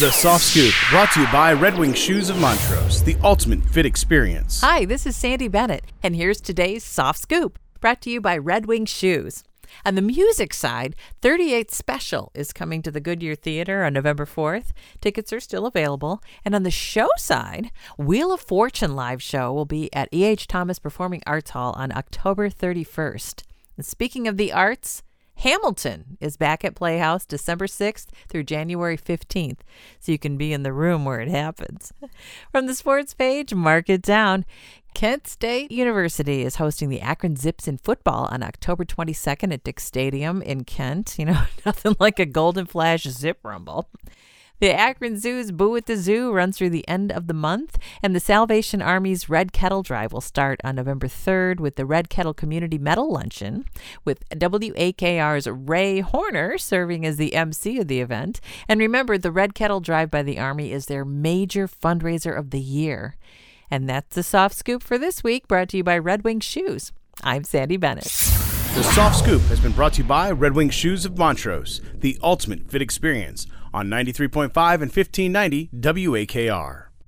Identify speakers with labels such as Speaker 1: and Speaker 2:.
Speaker 1: The Soft Scoop, brought to you by Red Wing Shoes of Montrose, the ultimate fit experience.
Speaker 2: Hi, this is Sandy Bennett, and here's today's Soft Scoop, brought to you by Red Wing Shoes. On the music side, 38 Special is coming to the Goodyear Theater on November 4th. Tickets are still available. And on the show side, Wheel of Fortune live show will be at E.H. Thomas Performing Arts Hall on October 31st. And speaking of the arts, Hamilton is back at Playhouse December 6th through January 15th, so you can be in the room where it happens. From the sports page, mark it down. Kent State University is hosting the Akron Zips in football on October 22nd at Dix Stadium in Kent. You know, nothing like a Golden Flash zip rumble. The Akron Zoo's Boo at the Zoo runs through the end of the month, and the Salvation Army's Red Kettle Drive will start on November 3rd with the Red Kettle Community Medal Luncheon, with WAKR's Ray Horner serving as the MC of the event. And remember, the Red Kettle Drive by the Army is their major fundraiser of the year. And that's the soft scoop for this week, brought to you by Red Wing Shoes. I'm Sandy Bennett.
Speaker 1: The Soft Scoop has been brought to you by Red Wing Shoes of Montrose, the ultimate fit experience on 93.5 and 1590 WAKR.